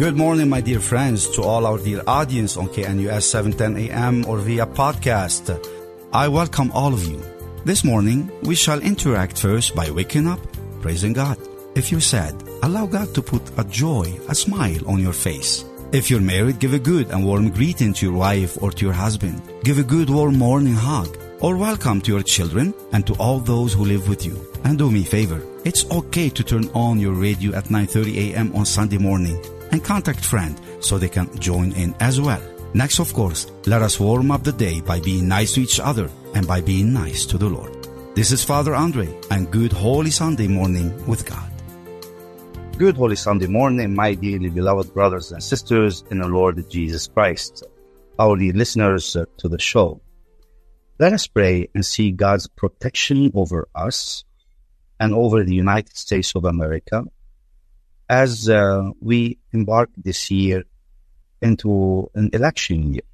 Good morning, my dear friends, to all our dear audience on KNUS 710 AM or via podcast. I welcome all of you. This morning, we shall interact first by waking up, praising God. If you're sad, allow God to put a joy, a smile on your face. If you're married, give a good and warm greeting to your wife or to your husband. Give a good warm morning hug or welcome to your children and to all those who live with you. And do me a favor, it's okay to turn on your radio at 9:30 a.m. on Sunday morning and contact friend so they can join in as well. Next, of course, let us warm up the day by being nice to each other and by being nice to the Lord. This is Father Andre and good Holy Sunday morning with God. Good Holy Sunday morning, my dearly beloved brothers and sisters in the Lord Jesus Christ, our dear listeners uh, to the show. Let us pray and see God's protection over us and over the United States of America as uh, we embark this year into an election year.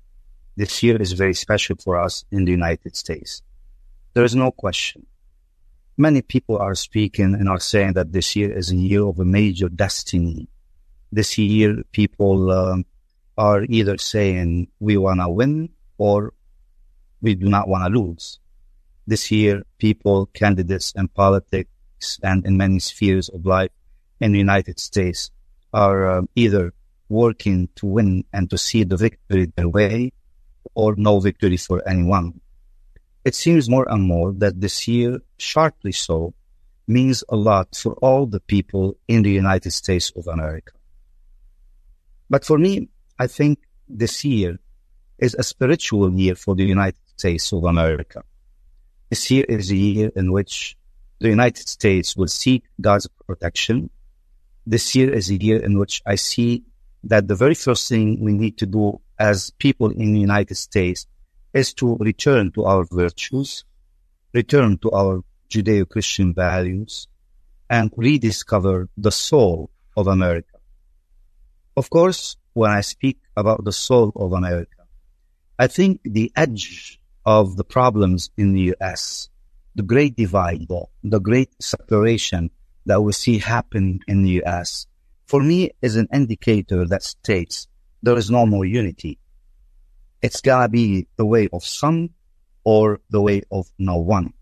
This year is very special for us in the United States. There is no question. Many people are speaking and are saying that this year is a year of a major destiny. This year, people um, are either saying we want to win or we do not want to lose. This year, people, candidates and politics and in many spheres of life in the United States are um, either working to win and to see the victory their way or no victory for anyone. It seems more and more that this year, sharply so, means a lot for all the people in the United States of America. But for me, I think this year is a spiritual year for the United States of America. This year is a year in which the United States will seek God's protection this year is a year in which I see that the very first thing we need to do as people in the United States is to return to our virtues, return to our Judeo-Christian values, and rediscover the soul of America. Of course, when I speak about the soul of America, I think the edge of the problems in the U.S., the great divide, the great separation that we see happen in the US, for me is an indicator that states there is no more unity. It's gotta be the way of some or the way of no one.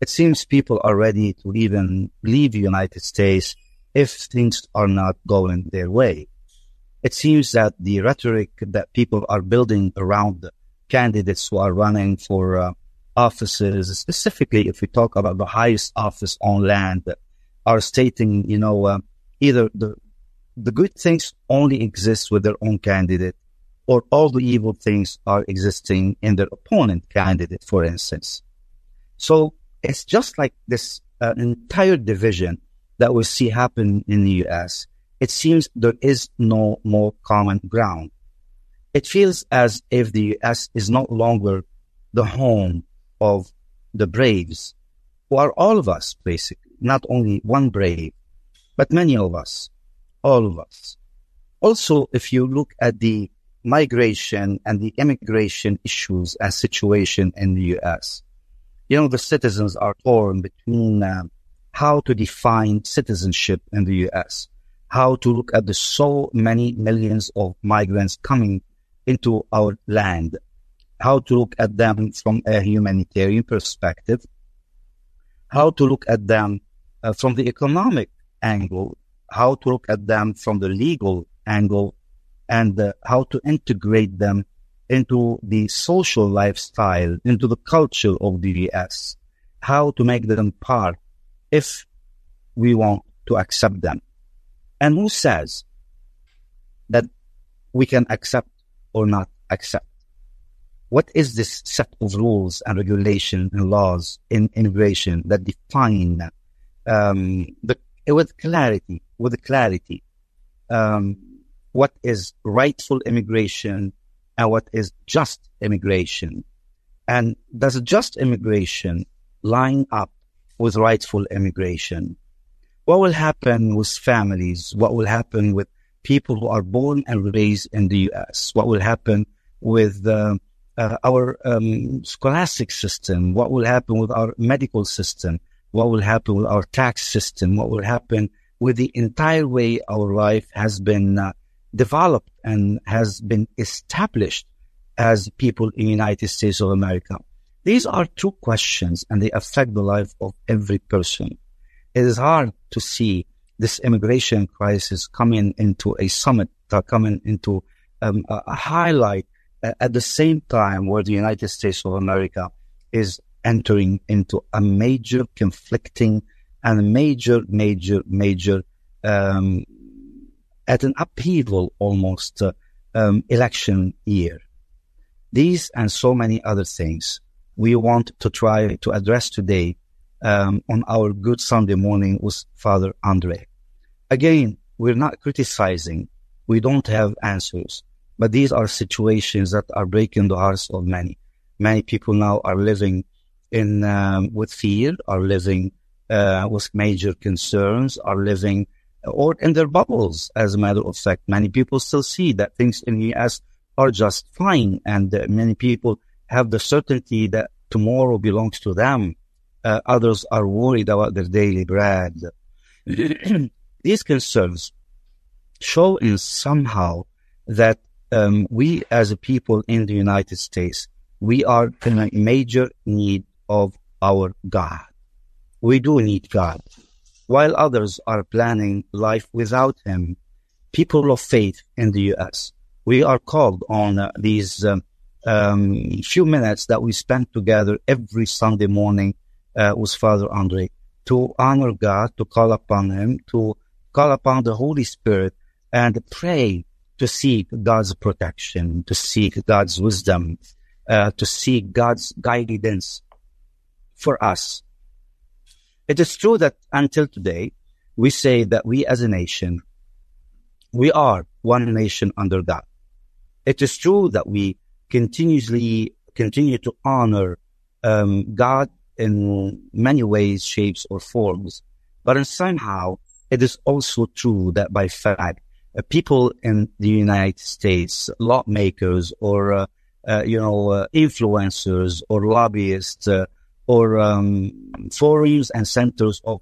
It seems people are ready to even leave the United States if things are not going their way. It seems that the rhetoric that people are building around candidates who are running for uh, offices, specifically if we talk about the highest office on land, are stating, you know, uh, either the the good things only exist with their own candidate, or all the evil things are existing in their opponent candidate, for instance. So it's just like this uh, entire division that we see happen in the U.S. It seems there is no more common ground. It feels as if the U.S. is no longer the home of the braves, who are all of us, basically not only one brave, but many of us, all of us. Also, if you look at the migration and the immigration issues and situation in the U.S., you know, the citizens are torn between uh, how to define citizenship in the U.S., how to look at the so many millions of migrants coming into our land, how to look at them from a humanitarian perspective, how to look at them uh, from the economic angle, how to look at them from the legal angle, and uh, how to integrate them into the social lifestyle, into the culture of US, how to make them part if we want to accept them. And who says that we can accept or not accept? What is this set of rules and regulations and laws in immigration that define um, the, with clarity, with clarity, um, what is rightful immigration and what is just immigration. And does just immigration line up with rightful immigration? What will happen with families? What will happen with people who are born and raised in the U.S.? What will happen with uh, uh, our um, scholastic system? What will happen with our medical system? What will happen with our tax system, what will happen with the entire way our life has been uh, developed and has been established as people in the United States of America? These are two questions and they affect the life of every person. It is hard to see this immigration crisis coming into a summit, uh, coming into um, a highlight uh, at the same time where the United States of America is entering into a major conflicting and major, major, major, um, at an upheaval almost uh, um, election year. These and so many other things we want to try to address today um, on our Good Sunday morning with Father Andre. Again, we're not criticizing. We don't have answers, but these are situations that are breaking the hearts of many. Many people now are living in um, with fear, are living uh, with major concerns, are living or in their bubbles. As a matter of fact, many people still see that things in the U.S. are just fine, and uh, many people have the certainty that tomorrow belongs to them. Uh, others are worried about their daily bread. These concerns show in somehow that um, we as a people in the United States, we are in a major need of our God. We do need God. While others are planning life without Him, people of faith in the U.S., we are called on uh, these um, um, few minutes that we spend together every Sunday morning uh, with Father Andre to honor God, to call upon Him, to call upon the Holy Spirit and pray to seek God's protection, to seek God's wisdom, uh, to seek God's guidance for us. It is true that until today, we say that we as a nation, we are one nation under God. It is true that we continuously continue to honor um, God in many ways, shapes, or forms. But somehow, it is also true that by fact, uh, people in the United States, lawmakers, or uh, uh, you know, uh, influencers, or lobbyists, uh, or um, forums and centers of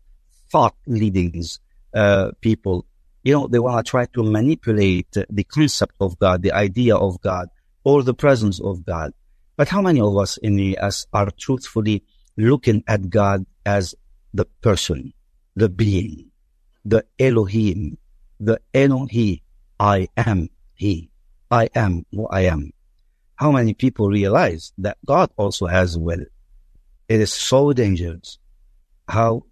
thought leadings uh, people. You know, they want to try to manipulate the concept of God, the idea of God, or the presence of God. But how many of us in the US are truthfully looking at God as the person, the being, the Elohim, the Elohi, I am He, I am who I am. How many people realize that God also has will? It is so dangerous how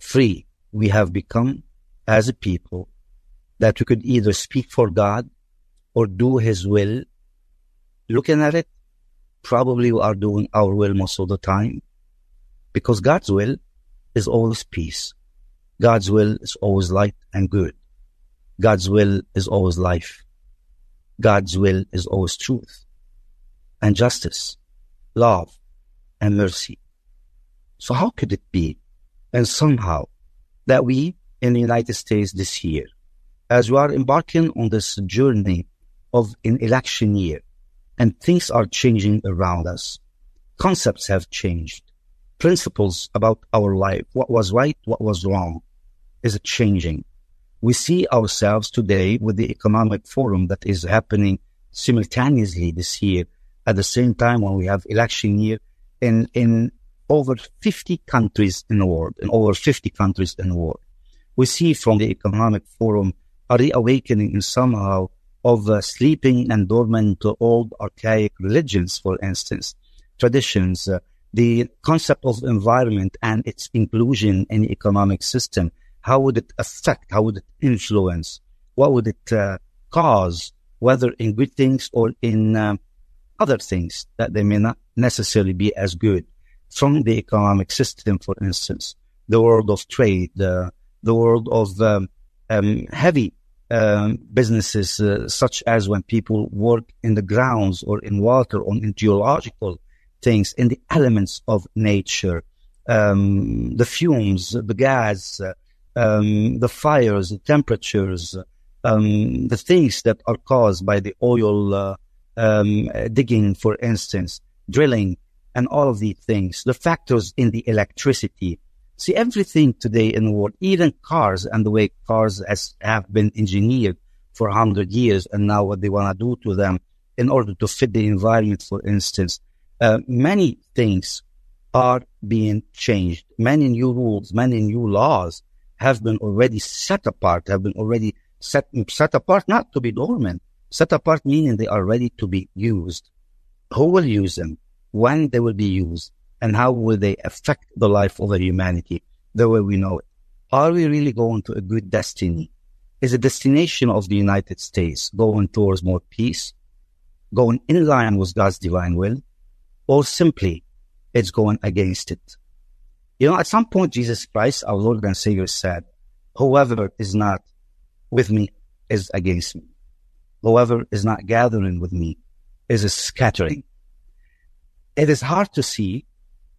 free we have become as a people that we could either speak for God or do His will. Looking at it, probably we are doing our will most of the time because God's will is always peace. God's will is always light and good. God's will is always life. God's will is always truth and justice, love and mercy. So how could it be? And somehow that we in the United States this year, as we are embarking on this journey of an election year and things are changing around us, concepts have changed, principles about our life, what was right, what was wrong is changing. We see ourselves today with the economic forum that is happening simultaneously this year at the same time when we have election year in, in over 50 countries in the world, in over 50 countries in the world. We see from the Economic Forum a reawakening in somehow of uh, sleeping and dormant old archaic religions, for instance, traditions, uh, the concept of environment and its inclusion in the economic system. How would it affect? How would it influence? What would it uh, cause, whether in good things or in uh, other things that they may not necessarily be as good? From the economic system, for instance, the world of trade, uh, the world of um, um, heavy um, businesses, uh, such as when people work in the grounds or in water or in geological things, in the elements of nature, um, the fumes, the gas, uh, um, the fires, the temperatures, um, the things that are caused by the oil uh, digging, for instance, drilling, and all of these things, the factors in the electricity. See, everything today in the world, even cars and the way cars has, have been engineered for 100 years and now what they want to do to them in order to fit the environment, for instance. Uh, many things are being changed. Many new rules, many new laws have been already set apart, have been already set, set apart not to be dormant, set apart meaning they are ready to be used. Who will use them? When they will be used? And how will they affect the life of the humanity the way we know it? Are we really going to a good destiny? Is the destination of the United States going towards more peace, going in line with God's divine will, or simply it's going against it? You know, at some point, Jesus Christ, our Lord and Savior said, whoever is not with me is against me. Whoever is not gathering with me is scattering. It is hard to see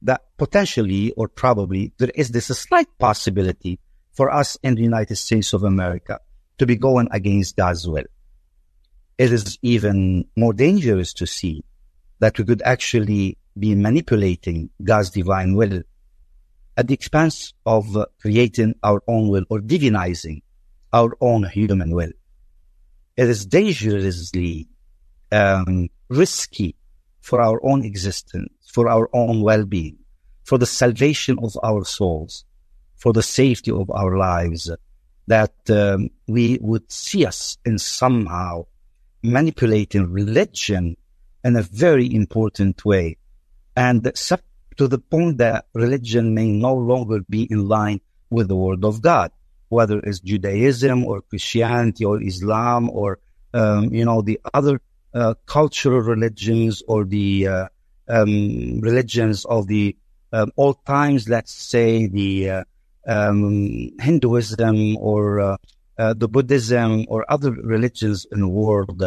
that potentially or probably there is this slight possibility for us in the United States of America to be going against God's will. It is even more dangerous to see that we could actually be manipulating God's divine will at the expense of creating our own will or divinizing our own human will. It is dangerously um, risky for our own existence, for our own well-being, for the salvation of our souls, for the safety of our lives, that um, we would see us in somehow manipulating religion in a very important way. And to the point that religion may no longer be in line with the word of God, whether it's Judaism or Christianity or Islam or, um, you know, the other cultural religions or the uh, um, religions of the um, old times, let's say the uh, um, Hinduism or uh, uh, the Buddhism or other religions in the world,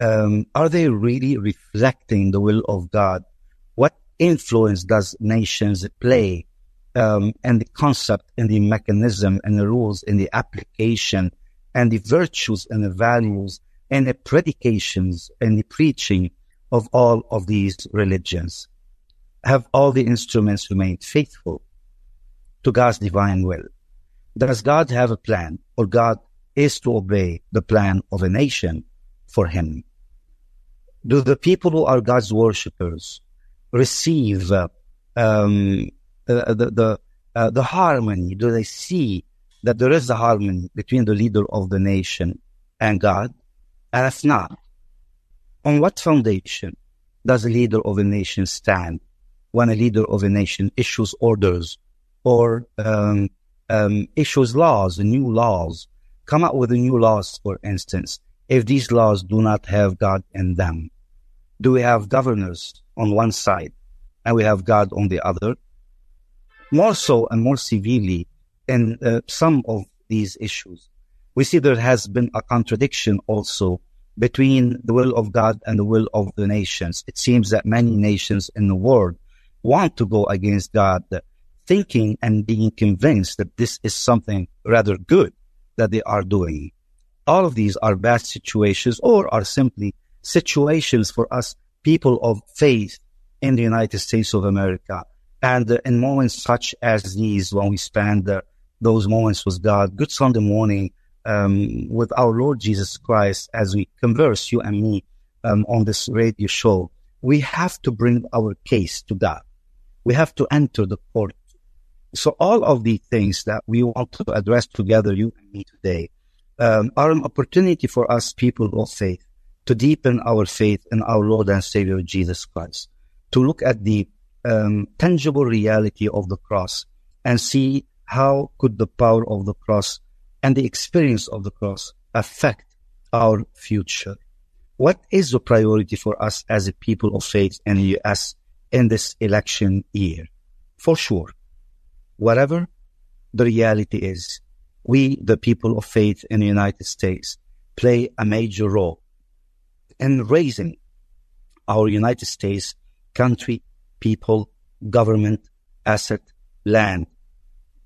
um, are they really reflecting the will of God? What influence does nations play um, and the concept and the mechanism and the rules and the application and the virtues and the values and the predications and the preaching of all of these religions have all the instruments remained faithful to God's divine will? Does God have a plan or God is to obey the plan of a nation for him? Do the people who are God's worshippers receive uh, um, the the uh, the harmony? Do they see that there is a harmony between the leader of the nation and God? If not, on what foundation does a leader of a nation stand when a leader of a nation issues orders or um, um, issues laws, new laws, come up with new laws, for instance, if these laws do not have God in them? Do we have governors on one side and we have God on the other. More so and more severely in uh, some of these issues, we see there has been a contradiction also between the will of God and the will of the nations. It seems that many nations in the world want to go against God, thinking and being convinced that this is something rather good that they are doing. All of these are bad situations or are simply situations for us people of faith in the United States of America. And in moments such as these, when we spend uh, those moments with God, Good Sunday morning, um, with our Lord Jesus Christ, as we converse, you and me, um, on this radio show, we have to bring our case to God. We have to enter the court. So all of the things that we want to address together, you and me today, um, are an opportunity for us people of faith to deepen our faith in our Lord and Savior Jesus Christ, to look at the um, tangible reality of the cross and see how could the power of the cross and the experience of the cross affect our future. What is the priority for us as a people of faith in the U.S. in this election year? For sure, whatever the reality is, we, the people of faith in the United States, play a major role in raising our United States country, people, government, asset, land,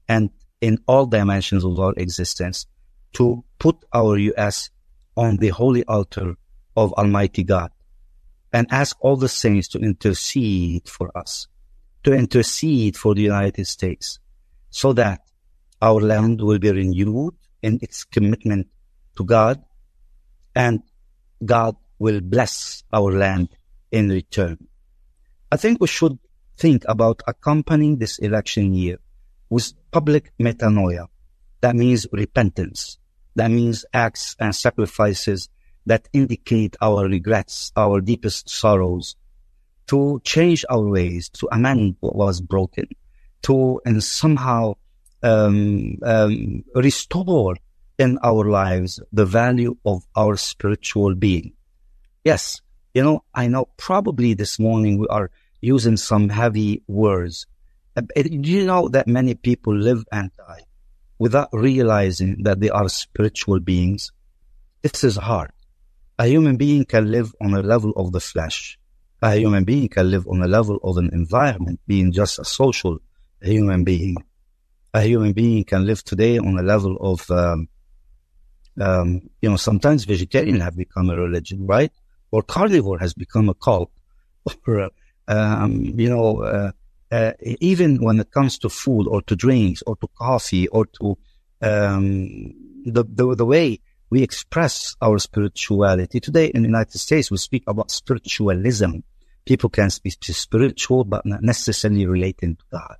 and in all dimensions of our existence to put our U.S. on the holy altar of Almighty God and ask all the saints to intercede for us, to intercede for the United States so that our land will be renewed in its commitment to God and God will bless our land in return. I think we should think about accompanying this election year with public metanoia. That means repentance. That means acts and sacrifices that indicate our regrets, our deepest sorrows, to change our ways, to amend what was broken, to and somehow um, um, restore in our lives the value of our spiritual being. Yes, you know, I know probably this morning we are using some heavy words. Do you know that many people live and die without realizing that they are spiritual beings? This is hard. A human being can live on a level of the flesh. A human being can live on a level of an environment, being just a social human being. A human being can live today on a level of, um, um, you know, sometimes vegetarian have become a religion, right? Or carnivore has become a cult. Or, um, you know, uh, uh, even when it comes to food or to drinks or to coffee or to um, the, the, the way we express our spirituality today in the United States, we speak about spiritualism. People can be spiritual, but not necessarily relating to God.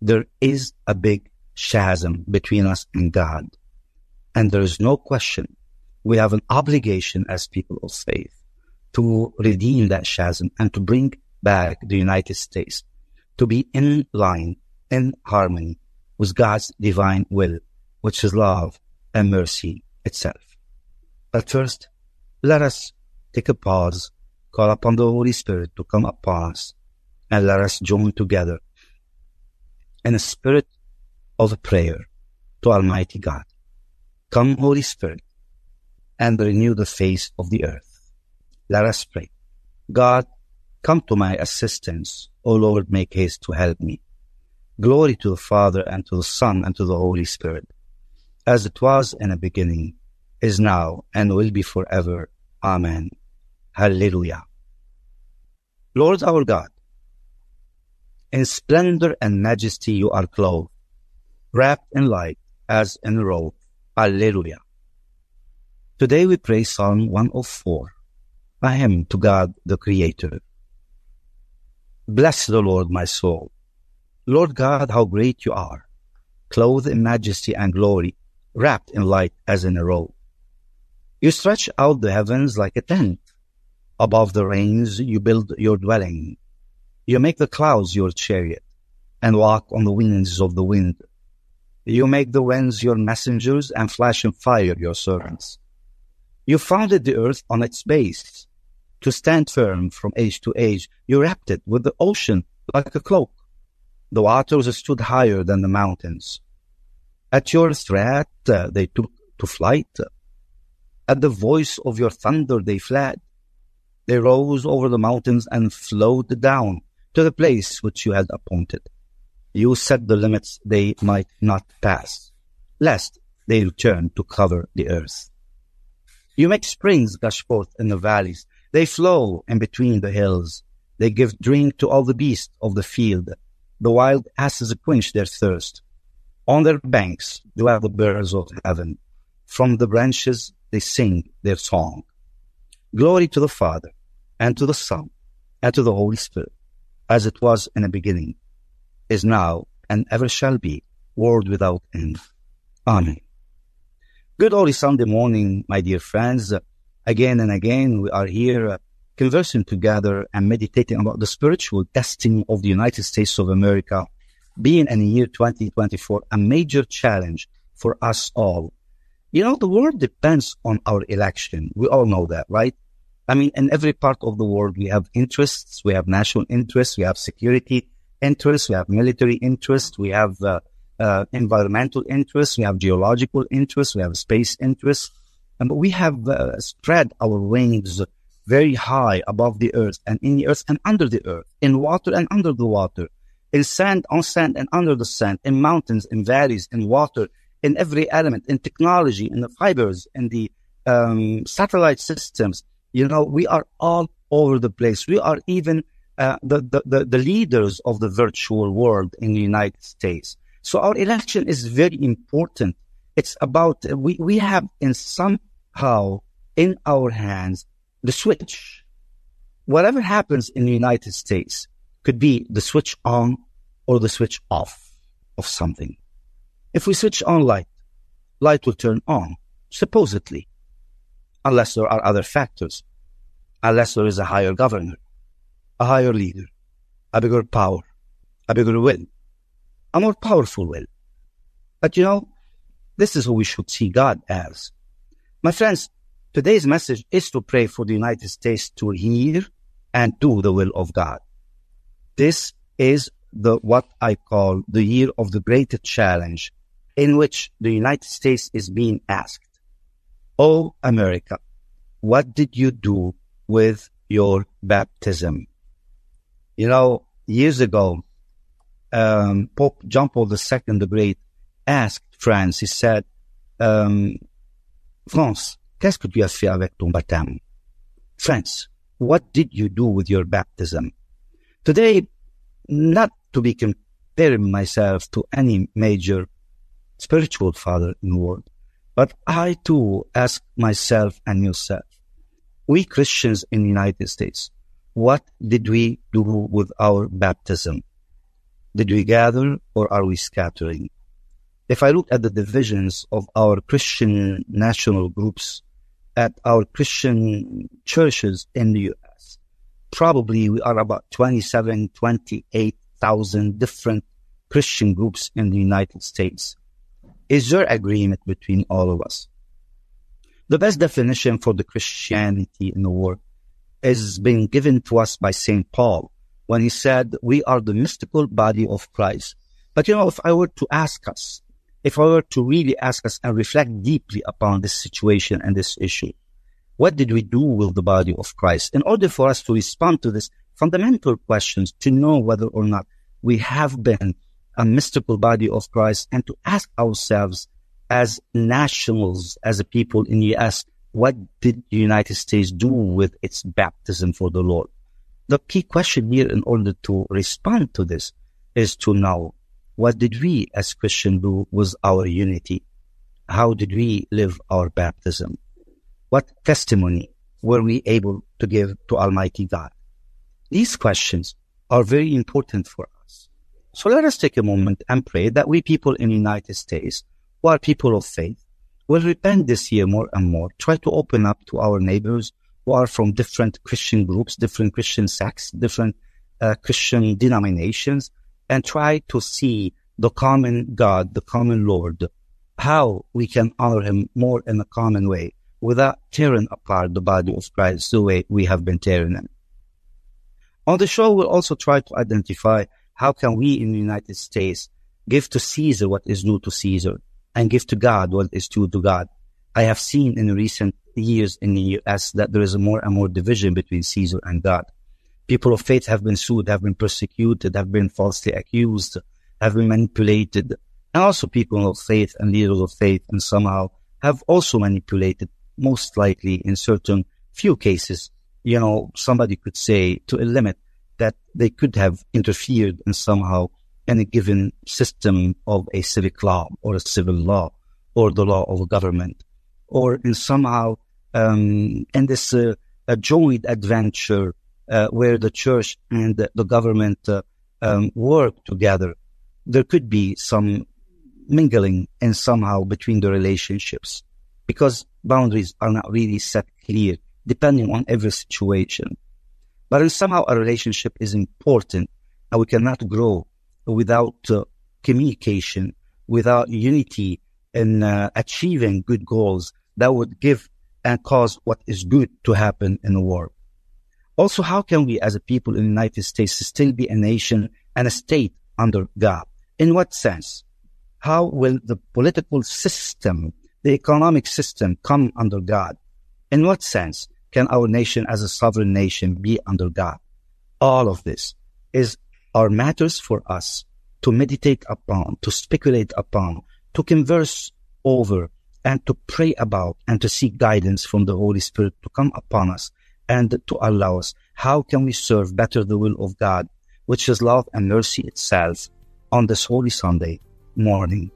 There is a big chasm between us and God. And there is no question. We have an obligation as people of faith to redeem that chasm and to bring back the United States to be in line, in harmony with God's divine will, which is love and mercy itself. But first, let us take a pause, call upon the Holy Spirit to come upon us, and let us join together in a spirit of prayer to Almighty God. Come, Holy Spirit, and renew the face of the earth. Let us pray. God, Come to my assistance, O Lord, make haste to help me. Glory to the Father and to the Son and to the Holy Spirit, as it was in the beginning, is now, and will be forever. Amen. Hallelujah. Lord our God, in splendor and majesty you are clothed, wrapped in light as in a robe. Hallelujah. Today we pray Psalm 104, a hymn to God the Creator. Bless the Lord, my soul. Lord God, how great you are, clothed in majesty and glory, wrapped in light as in a robe. You stretch out the heavens like a tent. Above the rains, you build your dwelling. You make the clouds your chariot and walk on the wings of the wind. You make the winds your messengers and flash and fire your servants. You founded the earth on its base to stand firm from age to age. You wrapped it with the ocean like a cloak. The waters stood higher than the mountains. At your threat, uh, they took to flight. At the voice of your thunder, they fled. They rose over the mountains and flowed down to the place which you had appointed. You set the limits they might not pass, lest they return to cover the earth. You make springs gush forth in the valleys they flow in between the hills. They give drink to all the beasts of the field. The wild asses quench their thirst. On their banks dwell the birds of heaven. From the branches they sing their song. Glory to the Father, and to the Son, and to the Holy Spirit, as it was in the beginning, is now, and ever shall be, world without end. Amen. Good Holy Sunday morning, my dear friends again and again, we are here uh, conversing together and meditating about the spiritual destiny of the United States of America being in the year 2024 a major challenge for us all. You know, the world depends on our election. We all know that, right? I mean, in every part of the world, we have interests. We have national interests. We have security interests. We have military interests. We have uh, uh, environmental interests. We have geological interests. We have space interests. And we have uh, spread our wings very high above the earth and in the earth and under the earth, in water and under the water, in sand, on sand and under the sand, in mountains, in valleys, in water, in every element, in technology, in the fibers, in the um, satellite systems. You know, we are all over the place. We are even uh, the, the, the, the leaders of the virtual world in the United States. So our election is very important. It's about, we, we have in some how in our hands the switch. Whatever happens in the United States could be the switch on or the switch off of something. If we switch on light, light will turn on, supposedly, unless there are other factors, unless there is a higher governor, a higher leader, a bigger power, a bigger will, a more powerful will. But you know, this is who we should see God as. My friends, today's message is to pray for the United States to hear and do the will of God. This is the what I call the year of the greatest challenge in which the United States is being asked, Oh America, what did you do with your baptism? You know, years ago, um, Pope John Paul II the Great asked France, he said, um, France, qu'est-ce que tu as fait avec ton baptême? France, what did you do with your baptism? Today, not to be comparing myself to any major spiritual father in the world, but I too ask myself and yourself, we Christians in the United States, what did we do with our baptism? Did we gather or are we scattering? If I look at the divisions of our Christian national groups at our Christian churches in the US, probably we are about 27, 28,000 different Christian groups in the United States. Is there agreement between all of us? The best definition for the Christianity in the world is being given to us by St. Paul when he said, we are the mystical body of Christ. But you know, if I were to ask us, if I were to really ask us and reflect deeply upon this situation and this issue, what did we do with the body of Christ? In order for us to respond to this fundamental questions, to know whether or not we have been a mystical body of Christ and to ask ourselves as nationals, as a people in the US, what did the United States do with its baptism for the Lord? The key question here in order to respond to this is to know what did we as Christians do with our unity? How did we live our baptism? What testimony were we able to give to Almighty God? These questions are very important for us. So let us take a moment and pray that we people in the United States, who are people of faith, will repent this year more and more, try to open up to our neighbors who are from different Christian groups, different Christian sects, different uh, Christian denominations, and try to see the common God, the common Lord, how we can honor him more in a common way without tearing apart the body of Christ the way we have been tearing it. On the show, we'll also try to identify how can we in the United States give to Caesar what is due to Caesar and give to God what is due to God. I have seen in recent years in the US that there is more and more division between Caesar and God. People of faith have been sued, have been persecuted, have been falsely accused, have been manipulated. And also people of faith and leaders of faith and somehow have also manipulated, most likely in certain few cases. You know, somebody could say to a limit that they could have interfered and somehow any given system of a civic law or a civil law or the law of a government or in somehow um, in this uh, a joint adventure uh, where the church and the, government uh, um, work together, there could be some mingling and somehow between the relationships because boundaries are not really set clear depending on every situation. But somehow a relationship is important and we cannot grow without uh, communication, without unity in uh, achieving good goals that would give and cause what is good to happen in the world. Also, how can we as a people in the United States still be a nation and a state under God? In what sense? How will the political system, the economic system come under God? In what sense can our nation as a sovereign nation be under God? All of this is are matters for us to meditate upon, to speculate upon, to converse over, and to pray about and to seek guidance from the Holy Spirit to come upon us and to allow us. How can we serve better the will of God, which is love and mercy itself on this Holy Sunday morning?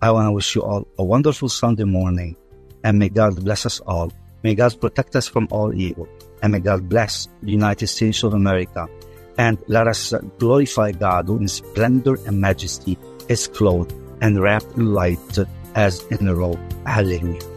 I want to wish you all a wonderful Sunday morning and may God bless us all May God protect us from all evil. And may God bless the United States of America. And let us glorify God who in splendor and majesty is clothed and wrapped in light as in a robe. Hallelujah.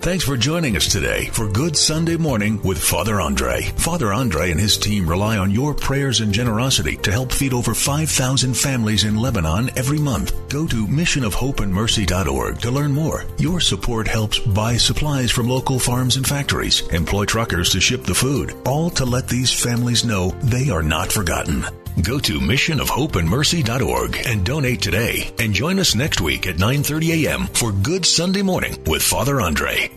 Thanks for joining us today for Good Sunday Morning with Father Andre. Father Andre and his team rely on your prayers and generosity to help feed over 5,000 families in Lebanon every month. Go to missionofhopeandmercy.org to learn more. Your support helps buy supplies from local farms and factories, employ truckers to ship the food, all to let these families know they are not forgotten. Go to missionofhopeandmercy.org and donate today. And join us next week at 9:30 a.m. for Good Sunday Morning with Father Andre.